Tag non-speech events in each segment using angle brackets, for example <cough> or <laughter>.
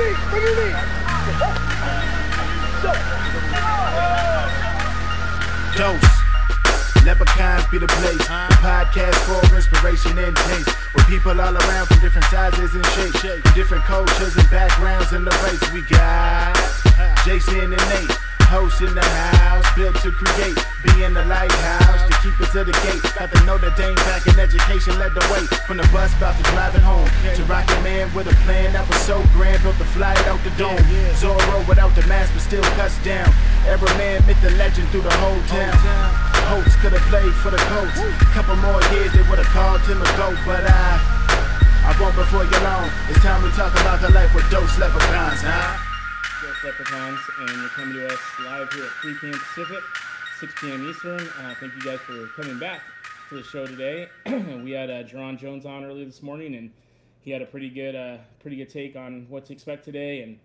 your knee. Dos. Leprechauns be the place. The podcast for inspiration and taste. With people all around from different sizes and shapes. From different cultures and backgrounds in the race. We got Jason and Nate. Host in the house, built to create, be in the lighthouse to keep us to the gate. Got the Notre Dame back in education, led the way from the bus about to driving home. To rock a man with a plan that was so grand, built the flight out the dome. Zorro without the mask, but still cuts down. Every man myth the legend through the whole town. Holtz could have played for the Colts. Couple more years, they would have called him a goat, but I. I won't before you long. It's time to talk about the life with Dos Leprechauns, huh? Ghost Leprechauns, and you're coming to us live here at 3 p.m. Pacific, 6 p.m. Eastern. Uh, thank you guys for coming back to the show today. <clears throat> we had uh, Jones on earlier this morning, and he had a pretty good, uh, pretty good take on what to expect today, and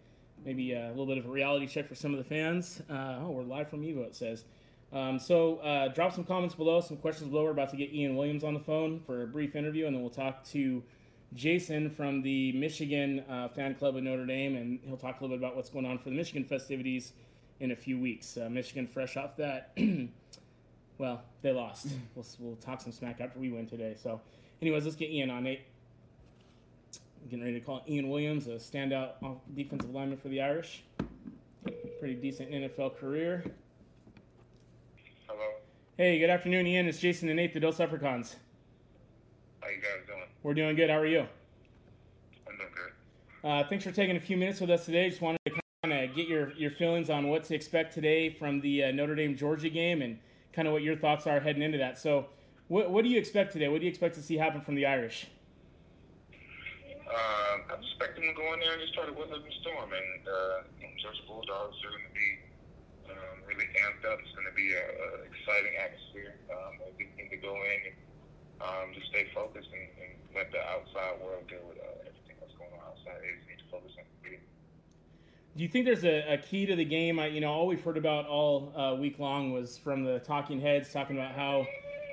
maybe uh, a little bit of a reality check for some of the fans. Uh, oh, we're live from Evo, it says. Um, so uh, drop some comments below, some questions below. We're about to get Ian Williams on the phone for a brief interview, and then we'll talk to Jason from the Michigan uh, fan club of Notre Dame, and he'll talk a little bit about what's going on for the Michigan festivities in a few weeks. Uh, Michigan, fresh off that, <clears throat> well, they lost. We'll, we'll talk some smack after we win today. So, anyways, let's get Ian on. Nate, getting ready to call Ian Williams, a standout defensive lineman for the Irish. Pretty decent NFL career. Hello. Hey, good afternoon, Ian. It's Jason and Nate, the Dos Leprechauns. How you guys doing? We're doing good. How are you? I'm doing good. Uh, thanks for taking a few minutes with us today. Just wanted to kind of get your, your feelings on what to expect today from the uh, Notre Dame Georgia game and kind of what your thoughts are heading into that. So, what, what do you expect today? What do you expect to see happen from the Irish? Uh, I'm expecting to go in there and just try to weather the storm. And uh, Georgia Bulldogs are going to be um, really amped up. It's going to be an exciting atmosphere. Um, we need to go in and um, just stay focused and, and let the outside world deal with uh, everything that's going on outside. They just need to focus on the Do you think there's a, a key to the game? I, you know, all we've heard about all uh, week long was from the talking heads talking about how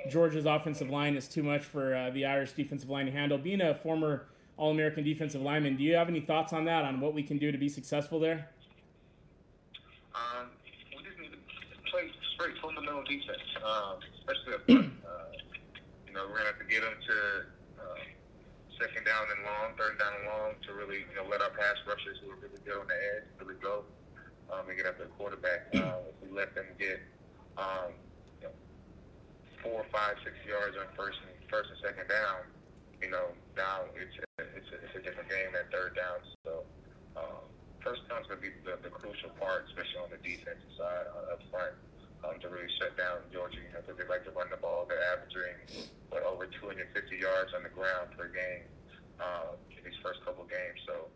Georgia's offensive line is too much for uh, the Irish defensive line to handle. Being a former All American defensive lineman, do you have any thoughts on that, on what we can do to be successful there? Um, we just need to play straight fundamental defense, um, especially up front. Uh, you know, we're gonna have to get them to second down and long, third down and long, to really you know let our pass rushers who are really good on the edge really go um, and get up to the quarterback. Uh, if we let them get um, you know, four, five, six yards on first and first and second down, you know, now it's a, it's a, it's a different game at third down. So. Um, first down's going to be the, the crucial part, especially on the defensive side uh, up front, um, to really shut down Georgia. You know, because they like to run the ball. They're averaging what over 250 yards on the ground per game um, in these first couple games. So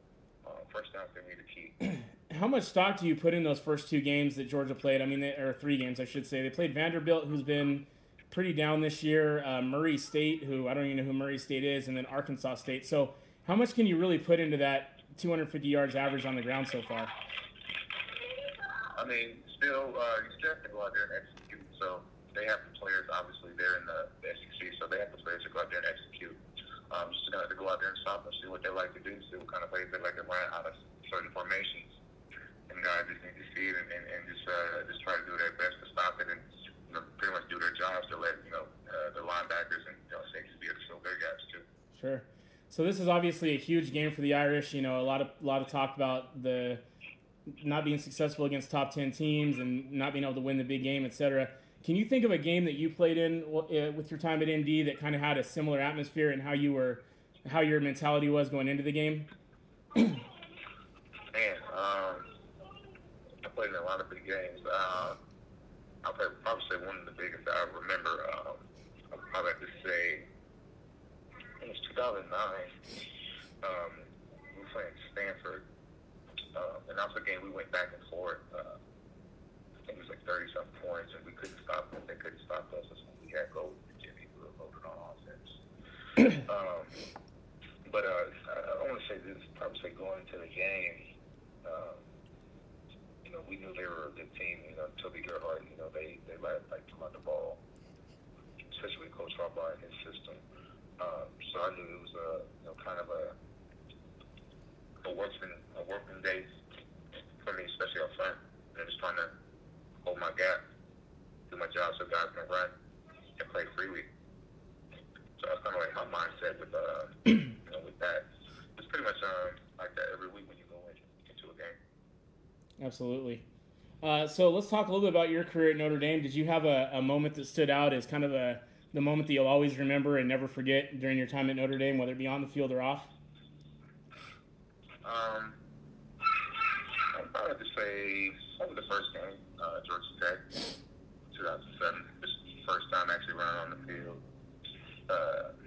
uh, first down's going to be the key. How much stock do you put in those first two games that Georgia played? I mean, they, or three games, I should say. They played Vanderbilt, who's been pretty down this year. Uh, Murray State, who I don't even know who Murray State is, and then Arkansas State. So, how much can you really put into that 250 yards average on the ground so far? I mean, still, uh, you still have to go out there and execute. So they have the players, obviously, they're in the, the SEC, so they have the players to go out there and execute. Um, just gonna have to go out there and stop them, see what they like to do, see what kind of plays they like to run out of certain formations. And guys just need to see it and, and, and just uh, just try to do their best to stop it and you know, pretty much do their jobs to let you know uh, the linebackers and you know safeties be able to fill their gaps too. Sure. So this is obviously a huge game for the Irish. You know, a lot of a lot of talk about the not being successful against top ten teams and not being able to win the big game, etc. Can you think of a game that you played in uh, with your time at ND that kind of had a similar atmosphere and how you were, how your mentality was going into the game? <clears throat> Man, um, I played in a lot of big games. Uh, I'll probably say one of the biggest I remember. Um, I like to say it was 2009. Um, we were playing Stanford, um, and that was a game we went back and forth. Uh, I think it was like 30 something points, and we couldn't stop them. They couldn't stop us. That's when we had gold. Jimmy, we were loaded on offense. <clears throat> um, but uh, I, I want to say this. Probably say going into the game. Um, you know, we knew they were a good team. You know, Toby Gerhart. You know, they they like like to run the ball, especially with Coach Harbaugh and his system. Um, so I knew it was a you know kind of a working a working day for me, especially up front. And I'm just trying to hold my gap, do my job so guys can run and play freely. So that's kind of like my mindset with uh, <clears throat> you know, with that. It's pretty much um, like that every week when you go in, into a game. Absolutely. Uh, so let's talk a little bit about your career at Notre Dame. Did you have a, a moment that stood out as kind of a the moment that you'll always remember and never forget during your time at Notre Dame, whether it be on the field or off? Um, I'd probably have to say probably the first game, uh, Georgia Tech, 2007. This first time actually running on the field. Uh,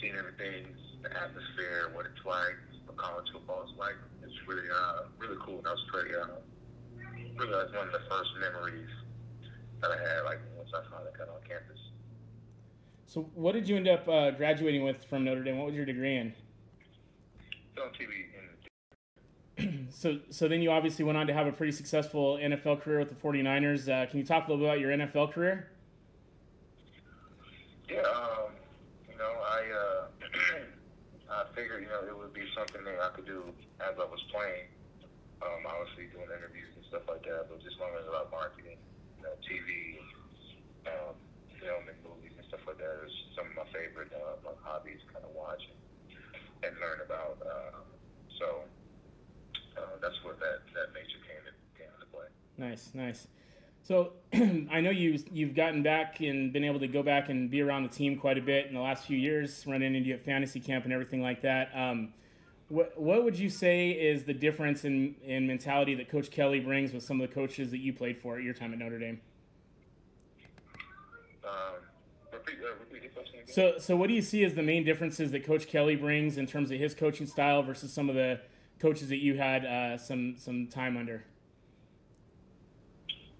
seeing everything, the atmosphere, what it's like, what college football is like. It's really, uh, really cool. And that was pretty, uh, really like one of the first memories that I had, like once I finally got on campus. So, what did you end up uh, graduating with from Notre Dame? What was your degree in? Film TV So, so then you obviously went on to have a pretty successful NFL career with the 49ers. Uh, can you talk a little bit about your NFL career? Yeah, um, you know, I uh, <clears throat> I figured you know it would be something that I could do as I was playing. Um, obviously doing interviews and stuff like that, but just learning about marketing, you know, TV, um, film and movies and stuff like that is some of my favorite uh, my hobbies, kind of watching and learn about. Uh, so uh, that's where that that nature came in, came into play. Nice, nice. So <clears throat> I know you you've gotten back and been able to go back and be around the team quite a bit in the last few years, running into at fantasy camp and everything like that. Um, what what would you say is the difference in, in mentality that Coach Kelly brings with some of the coaches that you played for at your time at Notre Dame? Repeat, uh, repeat the question again. So so what do you see as the main differences that Coach Kelly brings in terms of his coaching style versus some of the coaches that you had uh, some some time under?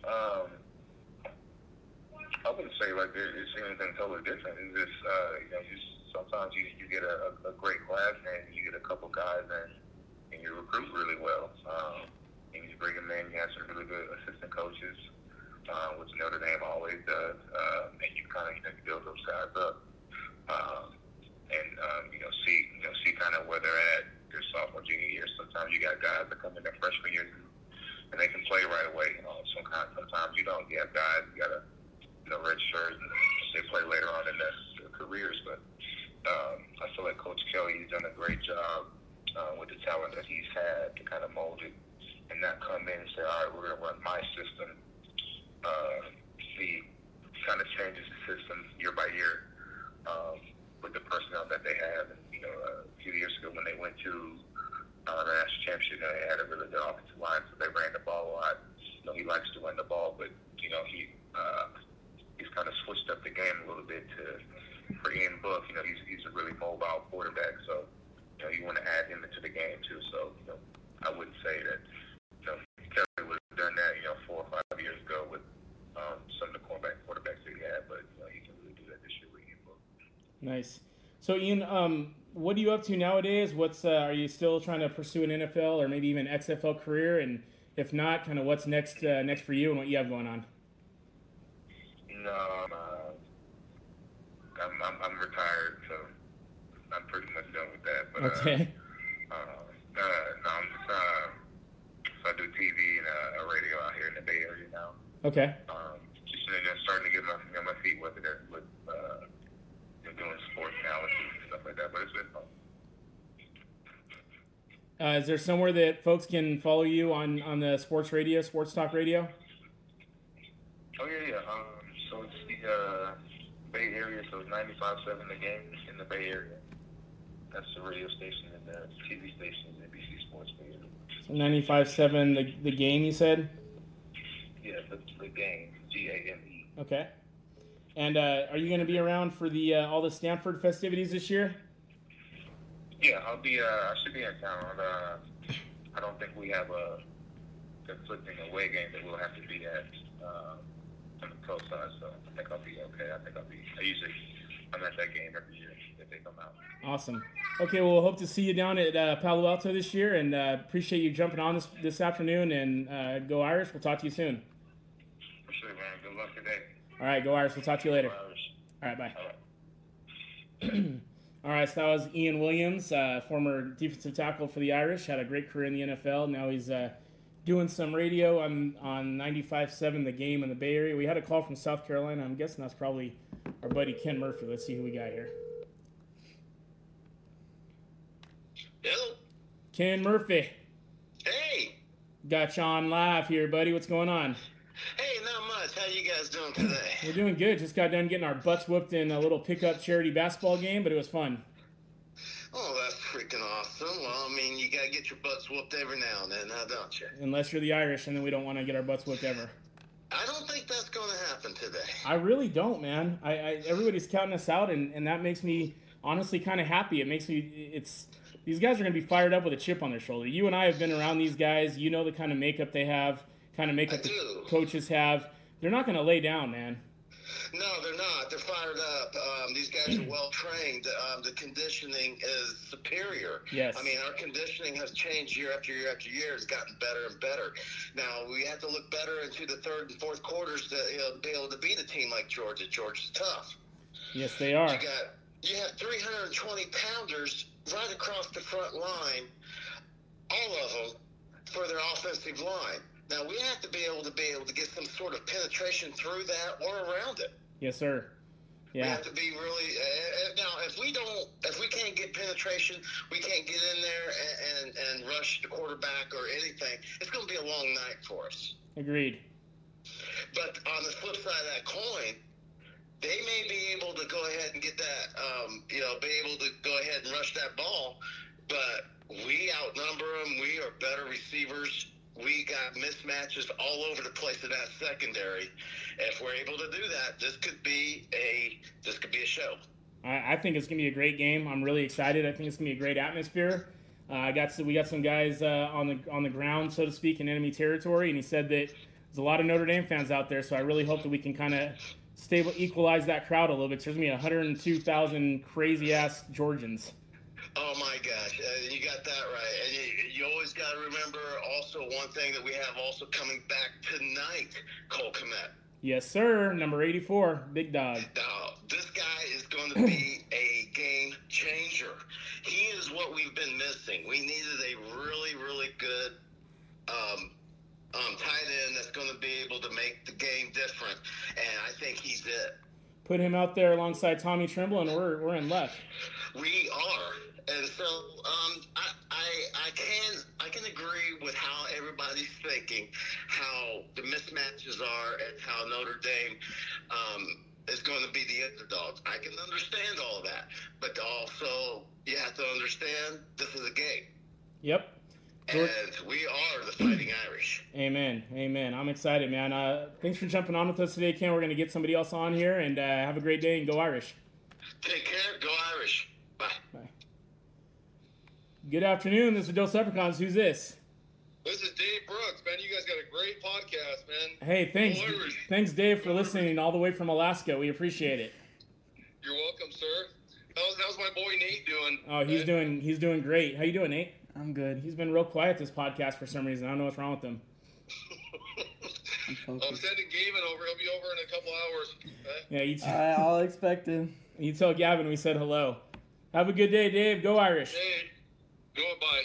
Um, I wouldn't say like it's anything totally different. It's just uh, you know, you sometimes you, you get a, a great class and you get a couple guys and and you recruit really well. Um, and you bring them in. You have some really good assistant coaches, uh, which Notre Dame always does. Uh, and you kind of you know build those guys up. Um, and um, you know see you know see kind of where they're at their sophomore junior year. Sometimes you got guys that come in their freshman year and they can play right away. You know, some sometimes you don't. You have guys you gotta you know red shirt and they play later on in their, their careers. But um, I feel like Coach Kelly he's done a great job uh, with the talent that he's had to kind of mold it and not come in and say, all right, we're gonna run my system. Uh, he kind of changes the system year by year um, with the personnel that they have. And you know, uh, a few years ago when they went to uh, the national championship, they had a really good offensive line, so they ran the ball a lot. You know, he likes to run the ball, but you know, he uh, he's kind of switched up the game a little bit to for Ian Book. You know, he's he's a really mobile quarterback, so you know, you want to add him into the game too. So you know, I wouldn't say that you know Kelly would have done that you know four or five years ago with um, some of the quarterback quarterbacks that he had, but you know, he can really do that this year with Ian Book. Nice. So Ian, um, what are you up to nowadays? What's uh, are you still trying to pursue an NFL or maybe even XFL career? And if not, kind of what's next uh, next for you and what you have going on? No, I'm, uh, I'm, I'm, I'm retired, so I'm pretty much done with that. But, Okay. Uh, uh, uh, no, I'm just, uh, so I do TV and uh, a radio out here in the Bay Area now. Okay. Um, just you know, starting to get my, you know, my feet wet with it, with, uh, you know, doing sports analysis and stuff like that. But it's been fun. Uh, is there somewhere that folks can follow you on on the sports radio, sports talk radio? Oh yeah, yeah. Um, so it's the uh, Bay Area, so it's 95.7 the game in the Bay Area. That's the radio station and the TV station is NBC Sports Bay Area. So 95.7 the the game you said. Yeah, the, the game, G A M E. Okay. And uh, are you going to be around for the uh, all the Stanford festivities this year? Yeah, I'll be. Uh, I should be in town. Uh, I don't think we have a conflicting away game that we'll have to be at uh, on the pro side. So I think I'll be okay. I think I'll be. I usually I'm at that game every year if they come out. Awesome. Okay, well, hope to see you down at uh, Palo Alto this year, and uh, appreciate you jumping on this this afternoon. And uh, go Irish. We'll talk to you soon. For sure, man. Good luck today. All right, go Irish. We'll talk to you later. All right, bye. All right. <clears throat> All right, so that was Ian Williams, uh, former defensive tackle for the Irish. Had a great career in the NFL. Now he's uh, doing some radio on on 95.7 The Game in the Bay Area. We had a call from South Carolina. I'm guessing that's probably our buddy Ken Murphy. Let's see who we got here. Hello. Ken Murphy. Hey. Got you on live here, buddy. What's going on? Hey, not much. How you guys doing today? We're doing good. Just got done getting our butts whooped in a little pickup charity basketball game, but it was fun. Oh, that's freaking awesome. Well, I mean, you gotta get your butts whooped every now and then, now don't you? Unless you're the Irish, and then we don't want to get our butts whooped ever. I don't think that's gonna happen today. I really don't, man. I, I everybody's counting us out, and, and that makes me honestly kind of happy. It makes me it's these guys are going to be fired up with a chip on their shoulder. You and I have been around these guys. You know the kind of makeup they have, kind of makeup the coaches have. They're not going to lay down, man. No, they're not. They're fired up. Um, these guys are well trained. Um, the conditioning is superior. Yes. I mean, our conditioning has changed year after year after year. It's gotten better and better. Now we have to look better into the third and fourth quarters to you know, be able to beat a team like Georgia. Georgia's tough. Yes, they are. You got you have 320 pounders right across the front line, all of them for their offensive line. Now we have to be able to be able to get some sort of penetration through that or around it. Yes, sir. Yeah. We have to be really uh, uh, now. If we don't, if we can't get penetration, we can't get in there and, and, and rush the quarterback or anything. It's going to be a long night for us. Agreed. But on the flip side of that coin, they may be able to go ahead and get that, um, you know, be able to go ahead and rush that ball. But we outnumber them. We are better receivers. We got mismatches all over the place in that secondary. If we're able to do that, this could be a this could be a show. I, think it's gonna be a great game. I'm really excited. I think it's gonna be a great atmosphere. Uh, I got some, we got some guys uh, on the on the ground, so to speak, in enemy territory, and he said that there's a lot of Notre Dame fans out there. So I really hope that we can kind of stable equalize that crowd a little bit. So there's gonna be 102,000 crazy ass Georgians. Oh my gosh, uh, you got that right. And you, you always got to remember also one thing that we have also coming back tonight, Cole Kmet. Yes, sir. Number 84, big dog. Now, this guy is going to be <clears throat> a game changer. He is what we've been missing. We needed a really, really good um, um, tight end that's going to be able to make the game different, and I think he's it. Put him out there alongside Tommy Tremble, and we're we're in luck. We are, and so um, I, I I can I can agree with how everybody's thinking, how the mismatches are, and how Notre Dame um, is going to be the underdogs. I can understand all that, but also you have to understand this is a game, Yep. George- and we are the Fighting Irish. Amen. Amen. I'm excited, man. Uh, thanks for jumping on with us today, Ken. We're gonna get somebody else on here, and uh, have a great day and go Irish. Take care. Go Irish. Bye. Good afternoon. This is Dos Leprechauns. Who's this? This is Dave Brooks, man. You guys got a great podcast, man. Hey, thanks. Go Thanks, Dave, for listening all the way from Alaska. We appreciate it. You're welcome, sir. How's, how's my boy Nate doing? Oh, he's man? doing he's doing great. How you doing, Nate? I'm good. He's been real quiet this podcast for some reason. I don't know what's wrong with him. <laughs> I'm I'm sending Gavin over. He'll be over in a couple hours. Okay? Yeah, you, t- I, I'll expect him. <laughs> you tell Gavin we said hello. Have a good day, Dave. Go Irish. Hey, going by.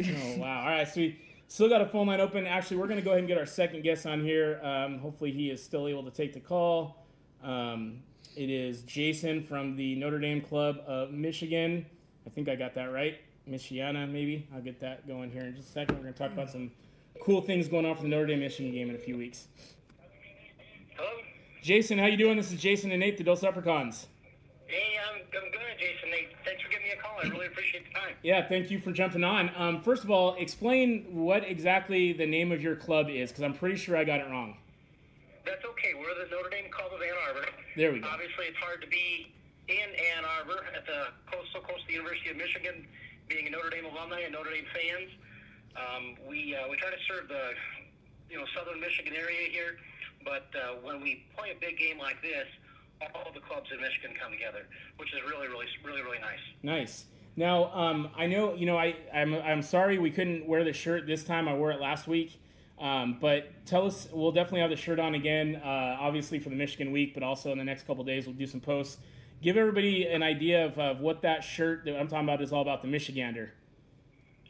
Oh wow! All right, so we still got a phone line open. Actually, we're going to go ahead and get our second guest on here. Um, hopefully, he is still able to take the call. Um, it is Jason from the Notre Dame Club of Michigan. I think I got that right. Michiana, maybe. I'll get that going here in just a second. We're going to talk about some cool things going on for the Notre Dame Michigan game in a few weeks. Hello? Jason, how you doing? This is Jason and Nate, the Dos Leprechauns. Hey, I'm, I'm good, Jason. Hey, thanks for giving me a call. I really appreciate the time. Yeah, thank you for jumping on. Um, first of all, explain what exactly the name of your club is, because I'm pretty sure I got it wrong. That's okay. We're the Notre Dame Club of Ann Arbor. There we go. Obviously, it's hard to be in Ann Arbor at the coastal coast of the University of Michigan, being a Notre Dame alumni and Notre Dame fans. Um, we uh, we try to serve the you know southern Michigan area here, but uh, when we play a big game like this, all the clubs in Michigan come together, which is really really really really nice. Nice. Now, um, I know you know I I'm I'm sorry we couldn't wear the shirt this time. I wore it last week. Um, but tell us, we'll definitely have the shirt on again, uh, obviously for the Michigan week, but also in the next couple days we'll do some posts. give everybody an idea of, of what that shirt that I'm talking about is all about. The Michigander.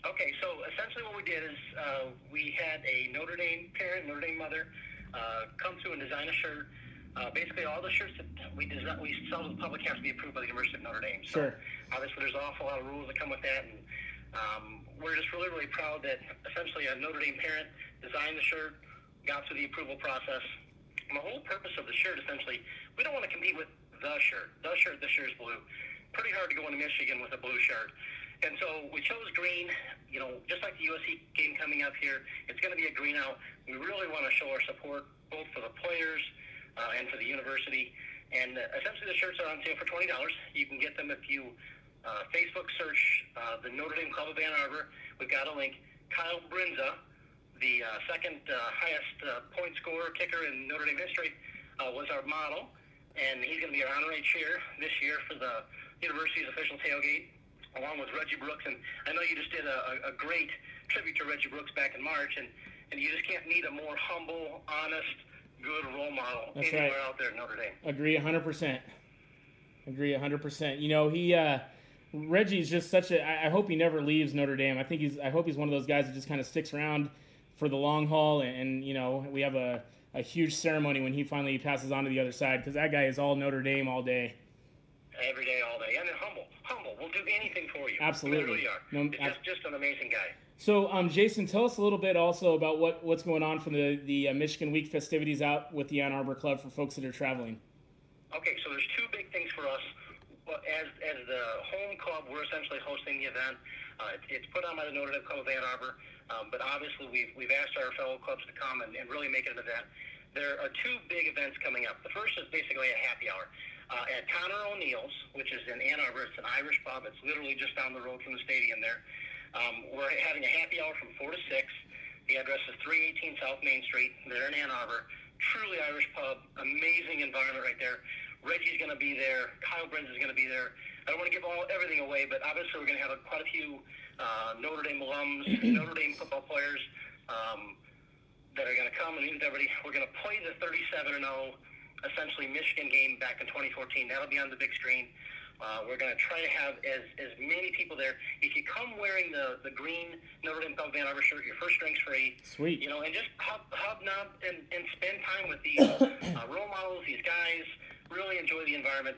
Okay, so essentially what we did is uh, we had a Notre Dame parent, Notre Dame mother, uh, come through and design a shirt. Uh, basically, all the shirts that we design, we sell to the public have to be approved by the University of Notre Dame. So Sure. obviously, there's an awful lot of rules that come with that, and um, we're just really, really proud that essentially a Notre Dame parent designed the shirt, got through the approval process. And the whole purpose of the shirt, essentially, we don't want to compete with the shirt. The shirt this year is blue. Pretty hard to go into Michigan with a blue shirt. And so we chose green. You know, just like the USC game coming up here, it's going to be a green out. We really want to show our support both for the players uh, and for the university. And uh, essentially, the shirts are on sale for twenty dollars. You can get them if you uh, Facebook search uh, the Notre Dame Club of Ann Arbor. We've got a link. Kyle Brindza, the uh, second uh, highest uh, point scorer kicker in Notre Dame history, was our model, and he's going to be our honorary chair this year for the university's official tailgate, along with Reggie Brooks. And I know you just did a, a, a great tribute to Reggie Brooks back in March, and, and you just can't meet a more humble, honest, good role model That's anywhere right. out there in Notre Dame. Agree 100%. Agree 100%. You know, he uh Reggie's just such a I I hope he never leaves Notre Dame. I think he's I hope he's one of those guys that just kind of sticks around for the long haul and, and you know, we have a a huge ceremony when he finally passes on to the other side because that guy is all Notre Dame all day. Every day, all day, and humble, humble. We'll do anything for you. Absolutely. we really are. No, ab- just, just an amazing guy. So, um, Jason, tell us a little bit also about what, what's going on for the the uh, Michigan Week festivities out with the Ann Arbor Club for folks that are traveling. Okay, so there's two big things for us. As as the home club, we're essentially hosting the event. Uh, it's, put on by the Notre Dame Club of Ann Arbor, um, but obviously we've we've asked our fellow clubs to come and, and really make it an event. There are two big events coming up. The first is basically a happy hour uh, at Connor O'Neill's, which is in Ann Arbor. It's an Irish pub. It's literally just down the road from the stadium there. Um, we're having a happy hour from 4 to 6. The address is 318 South Main Street. They're in Ann Arbor. Truly Irish pub. Amazing environment right there. Reggie's going to be there. Kyle Brins is going to be there. I don't want to give all everything away, but obviously we're going to have a, quite a few uh, Notre Dame alums, <clears throat> Notre Dame football players um, that are going to come and meet with everybody. We're going to play the 37 and 0 essentially Michigan game back in 2014. That'll be on the big screen. Uh, we're going to try to have as, as many people there. If you come wearing the, the green Notre Dame Club Van Arbor shirt, your first drink's free. Sweet. You know, and just hub, hobnob and, and spend time with these <coughs> uh, role models, these guys. Really enjoy the environment.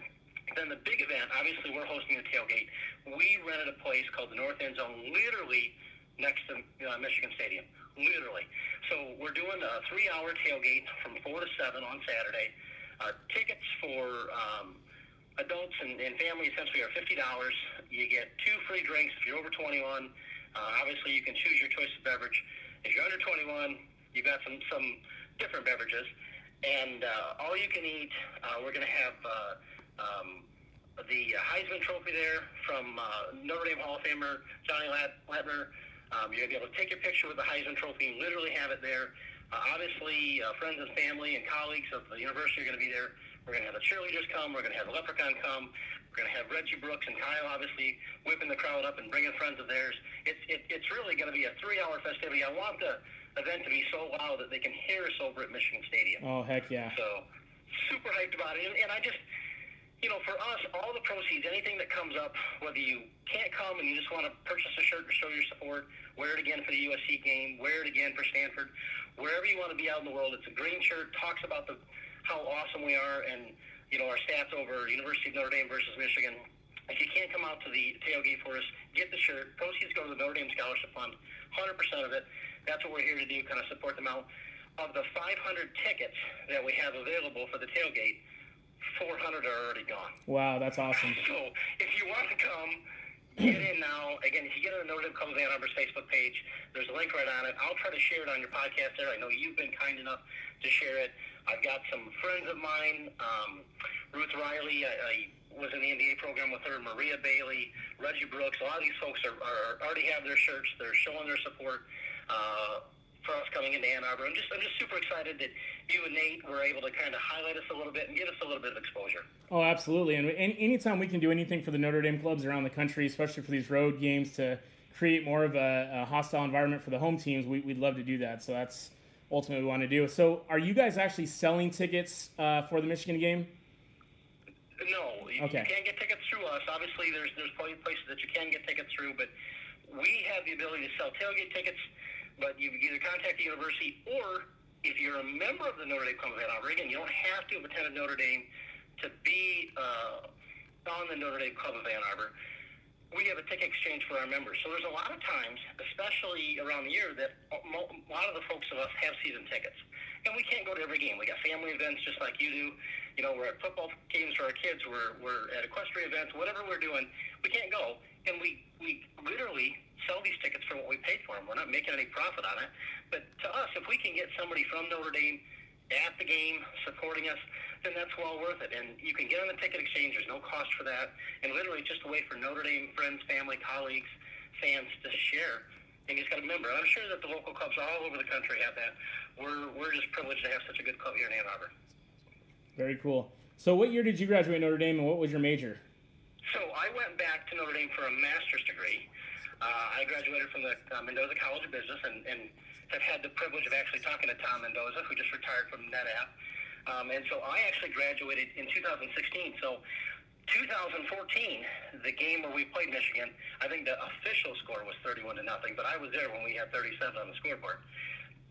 Then the big event, obviously, we're hosting the tailgate. We rented a place called the North End Zone, literally next to uh, Michigan Stadium. Literally. So we're doing a three-hour tailgate from four to seven on Saturday. Uh, tickets for um, adults and, and family essentially are fifty dollars. You get two free drinks if you're over twenty-one. Uh, obviously, you can choose your choice of beverage. If you're under twenty-one, you've got some some different beverages, and uh, all you can eat. Uh, we're going to have uh, um, the Heisman Trophy there from uh, Notre Dame Hall of Famer Johnny Lattner. Um, you're going to be able to take your picture with the Heisman Trophy and literally have it there. Uh, obviously, uh, friends and family and colleagues of the university are going to be there. We're going to have the cheerleaders come. We're going to have the Leprechaun come. We're going to have Reggie Brooks and Kyle obviously whipping the crowd up and bringing friends of theirs. It's it, it's really going to be a three-hour festivity. I want the event to be so loud that they can hear us over at Michigan Stadium. Oh heck yeah! So super hyped about it. And, and I just, you know, for us, all the proceeds, anything that comes up, whether you can't come and you just want to purchase a shirt to show your support, wear it again for the USC game, wear it again for Stanford, wherever you want to be out in the world. It's a green shirt, talks about the how awesome we are and, you know, our stats over University of Notre Dame versus Michigan. If you can't come out to the tailgate for us, get the shirt. Proceeds go to the Notre Dame Scholarship Fund, 100% of it. That's what we're here to do, kind of support them out. Of the 500 tickets that we have available for the tailgate, 400 are already gone. Wow, that's awesome. <laughs> So if you want to come, get in now. Again, if you get on the Notre Dame of Ann Arbor's Facebook page, there's a link right on it. I'll try to share it on your podcast there. I know you've been kind enough to share it. I've got some friends of mine, um, Ruth Riley. I, I was in the NBA program with her. Maria Bailey, Reggie Brooks. A lot of these folks are, are already have their shirts. They're showing their support. Uh, for us coming into Ann Arbor. I'm just I'm just super excited that you and Nate were able to kind of highlight us a little bit and give us a little bit of exposure. Oh, absolutely. And any, anytime we can do anything for the Notre Dame clubs around the country, especially for these road games, to create more of a, a hostile environment for the home teams, we, we'd love to do that. So that's ultimately want to do. So, are you guys actually selling tickets uh, for the Michigan game? No, you, Okay. you can't get tickets through us. Obviously, there's there's plenty of places that you can get tickets through, but we have the ability to sell tailgate tickets. But you either contact the university, or if you're a member of the Notre Dame Club of Ann Arbor, again, you don't have to have attended Notre Dame to be uh, on the Notre Dame Club of Ann Arbor. We have a ticket exchange for our members. So there's a lot of times, especially around the year, that a lot of the folks of us have season tickets. And we can't go to every game. We got family events just like you do. You know, we're at football games for our kids. We're, we're at equestrian events. Whatever we're doing, we can't go. And we, we literally sell these tickets for what we paid for them. We're not making any profit on it. But to us, if we can get somebody from Notre Dame at the game supporting us, then that's well worth it. And you can get on the ticket exchange. There's no cost for that. And literally just a way for Notre Dame friends, family, colleagues, fans to share. And you just got to remember, I'm sure that the local clubs all over the country have that. We're, we're just privileged to have such a good club here in Ann Arbor. Very cool. So, what year did you graduate Notre Dame, and what was your major? So I went back to Notre Dame for a master's degree. Uh, I graduated from the uh, Mendoza College of Business and, and have had the privilege of actually talking to Tom Mendoza, who just retired from NetApp. Um, and so I actually graduated in 2016. So 2014, the game where we played Michigan, I think the official score was 31 to nothing, but I was there when we had 37 on the scoreboard.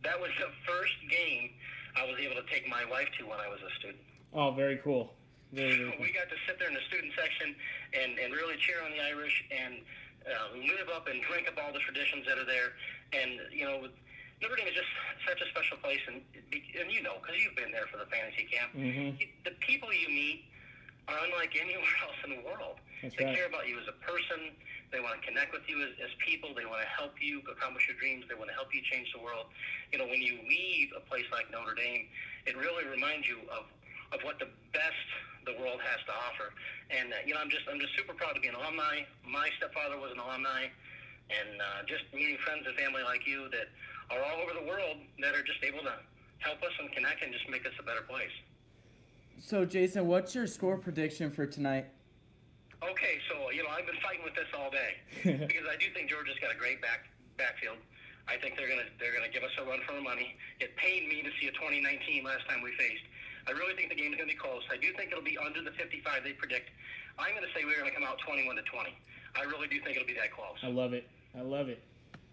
That was the first game I was able to take my wife to when I was a student. Oh, very cool. Very, very cool. We got to sit there in the student section and, and really cheer on the Irish and uh, live up and drink up all the traditions that are there. And, you know, Notre Dame is just such a special place. And, and you know, because you've been there for the fantasy camp, Mhm. the people you meet are unlike <laughs> anywhere else in the world. That's they right. care about you as a person. They want to connect with you as, as people. They want to help you accomplish your dreams. They want to help you change the world. You know, when you leave a place like Notre Dame, it really reminds you of of what the best the world has to offer. And uh, you know, I'm just I'm just super proud to be an alumni. My stepfather was an alumni, and uh, just meeting friends and family like you that are all over the world that are just able to help us and connect and just make us a better place. So, Jason, what's your score prediction for tonight? Okay, so you know I've been fighting with this all day <laughs> because I do think Georgia's got a great back backfield. I think they're gonna they're gonna give us a run for our money. It pained me to see a 2019 last time we faced. I really think the game's gonna be close. I do think it'll be under the 55 they predict. I'm gonna say we're gonna come out 21 to 20. I really do think it'll be that close. I love it. I love it.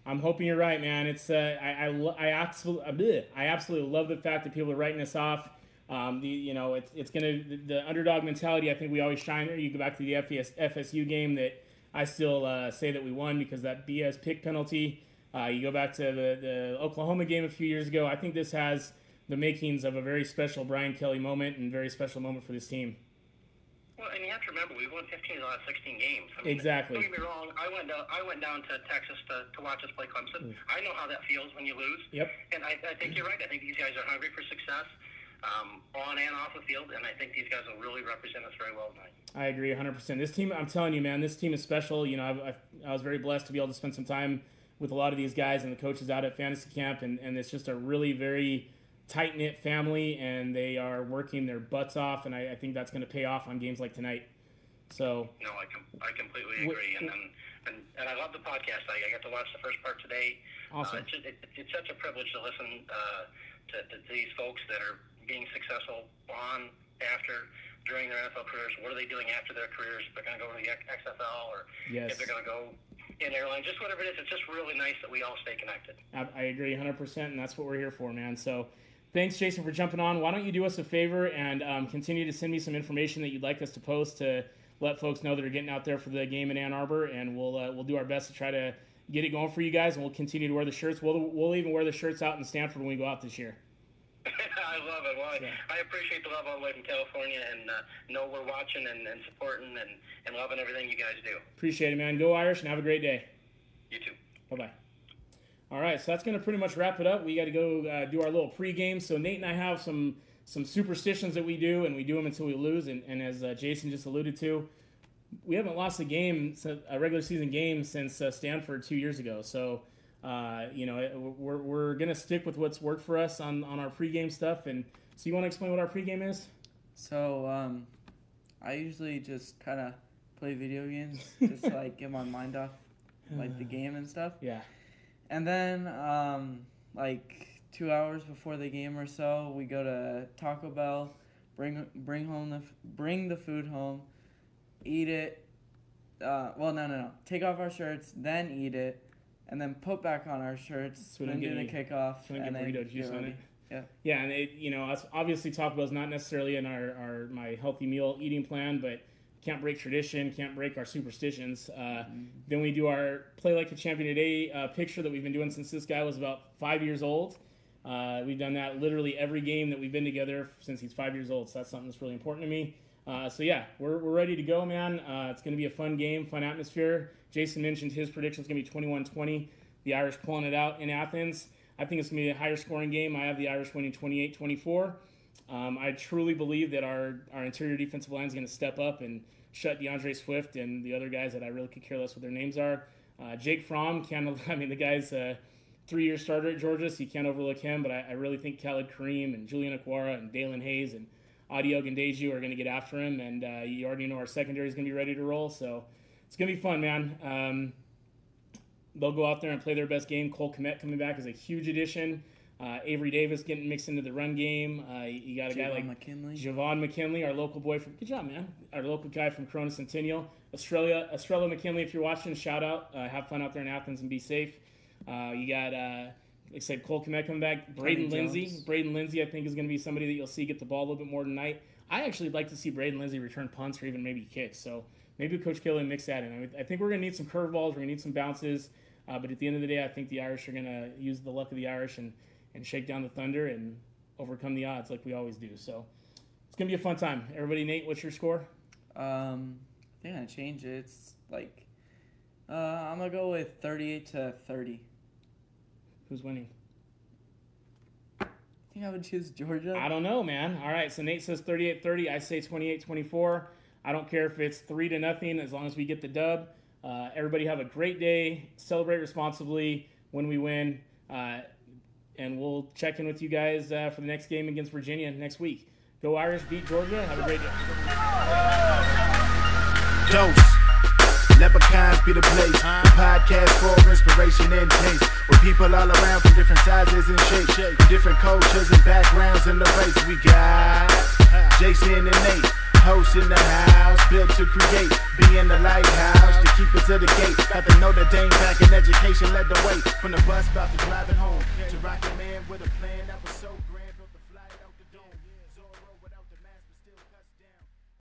I'm hoping you're right, man. It's uh, I I, I absolutely I absolutely love the fact that people are writing us off. Um, the you know it's it's gonna the, the underdog mentality. I think we always shine. You go back to the FES, FSU game that I still uh, say that we won because that BS pick penalty. Uh, you go back to the the Oklahoma game a few years ago. I think this has the makings of a very special Brian Kelly moment and very special moment for this team. Well, and you have to remember we won 15 of the last 16 games. I Exactly. Don't get me wrong. I went down. I went down to Texas to, to watch us play Clemson. I know how that feels when you lose. Mm. Yep. And I, I think you're right. I think these guys are hungry for success, um, on and off the field, and I think these guys will really represent us very well tonight. I agree 100%. This team, I'm telling you, man, this team is special. You know, I, I, I was very blessed to be able to spend some time with a lot of these guys and the coaches out at fantasy camp, and, and it's just a really very tight knit family, and they are working their butts off, and I, I think that's going to pay off on games like tonight. So, No, I com- I completely agree, and, and and and I love the podcast. I, I got to watch the first part today. Awesome. Uh, it's, just, it, it's such a privilege to listen uh, to, to these folks that are being successful on, after, during their NFL careers. What are they doing after their careers? If they're going to go to the XFL or Yes. if they're going to go in airline, just whatever it is. It's just really nice that we all stay connected. I, I agree 100%, and that's what we're here for, man. So, thanks, Jason, for jumping on. Why don't you do us a favor and um, continue to send me some information that you'd like us to post to let folks know that are getting out there for the game in Ann Arbor, and we'll uh, we'll do our best to try to get it going for you guys, and we'll continue to wear the shirts. We'll we'll even wear the shirts out in Stanford when we go out this year. <laughs> I love it. Well, I- Yeah. I appreciate the love all the way from California, and uh, know we're watching and, and supporting and, and loving everything you guys do. Appreciate it, man. Go Irish, and have a great day. You too. Bye bye. All right, so that's going to pretty much wrap it up. We got to go uh, do our little pregame. So Nate and I have some some superstitions that we do, and we do them until we lose. And, and as uh, Jason just alluded to, we haven't lost a game, a regular season game, since uh, Stanford two years ago. So uh, you know we're, we're going to stick with what's worked for us on on our pregame stuff. And so you want to explain what our pregame is? So, um, I usually just kind of play video games, just to, like get my mind off, like the <sighs> game and stuff. Yeah. And then, um, like two hours before the game or so, we go to Taco Bell bring bring home the bring the food home, eat it. Uh, well, no, no, no. Take off our shirts, then eat it, and then put back on our shirts. So then do the kickoff. so and get then burrito juice get on it. Yeah. Yeah, and it, you know, obviously Taco Bell's not necessarily in our, our my healthy meal eating plan, but can't break tradition, can't break our superstitions. Uh, Then we do our play like a champion today uh, picture that we've been doing since this guy was about five years old. Uh, we've done that literally every game that we've been together since he's five years old. So that's something that's really important to me. Uh, so yeah, we're, we're ready to go, man. Uh, it's going to be a fun game, fun atmosphere. Jason mentioned his prediction is going to be 21-20. The Irish pulling it out in Athens. I think it's going to be a higher scoring game. I have the Irish winning 28-24. Um, I truly believe that our, our interior defensive line is going to step up and shut D'Andre Swift and the other guys that I really could care less what their names are. Uh, Jake Fromm, can't, <laughs> I mean, the guy's a three year starter at Georgia, so you can't overlook him. But I, I really think Khalid Kareem and Julian Okwara and Daelin Hayes and Ade Ogundeji are going to get after him. And uh, you already know our secondary is going to be ready to roll. So it's going to be fun, man. Um, they'll go out there and play their best game. Cole Kmet coming back is a huge addition. Uh, Avery Davis getting mixed into the run game. Uh, you got a guy like McKinley. Javon McKinley, our local boy from good job, man. Our local guy from Corona Centennial, Australia, Estrella McKinley. If you're watching, shout out. Uh, have fun out there in Athens and be safe. Uh, you got, uh, like I said, Cole Kmet coming back. Braden Lenzy. Braden Lenzy, I think, is going to be somebody that you'll see get the ball a little bit more tonight. I actually like to see Braden Lenzy return punts or even maybe kicks. So maybe Coach Kelly mix that in. I, mean, I think we're going to need some curveballs. We're going to need some bounces. Uh, but at the end of the day, I think the Irish are going to use the luck of the Irish and, and shake down the Thunder and overcome the odds like we always do. So it's to be a fun time. Everybody, Nate, what's your score? Um, I think I change it. It's like, uh, I'm gonna go with 38 to 30. Who's winning? I think I would choose Georgia. I don't know, man. All right, so Nate says 38-30. I say 28-24. I don't care if it's three to nothing as long as we get the dub. Uh, everybody have a great day. Celebrate responsibly when we win. Uh, and we'll check in with you guys uh, for the next game against Virginia next week. Go Irish, beat Georgia. Have a great day. Dos. Leprechauns be the place. The podcast for inspiration and taste. With people all around from different sizes and shapes. From different cultures and backgrounds in the race. We got Jason and Nate. Host in the house, built to create, be in the lighthouse, to keep it to the gate. Got the Notre Dame back in education, led the way. From the bus, about to driving home, to Rocket Man with a plan that was so great.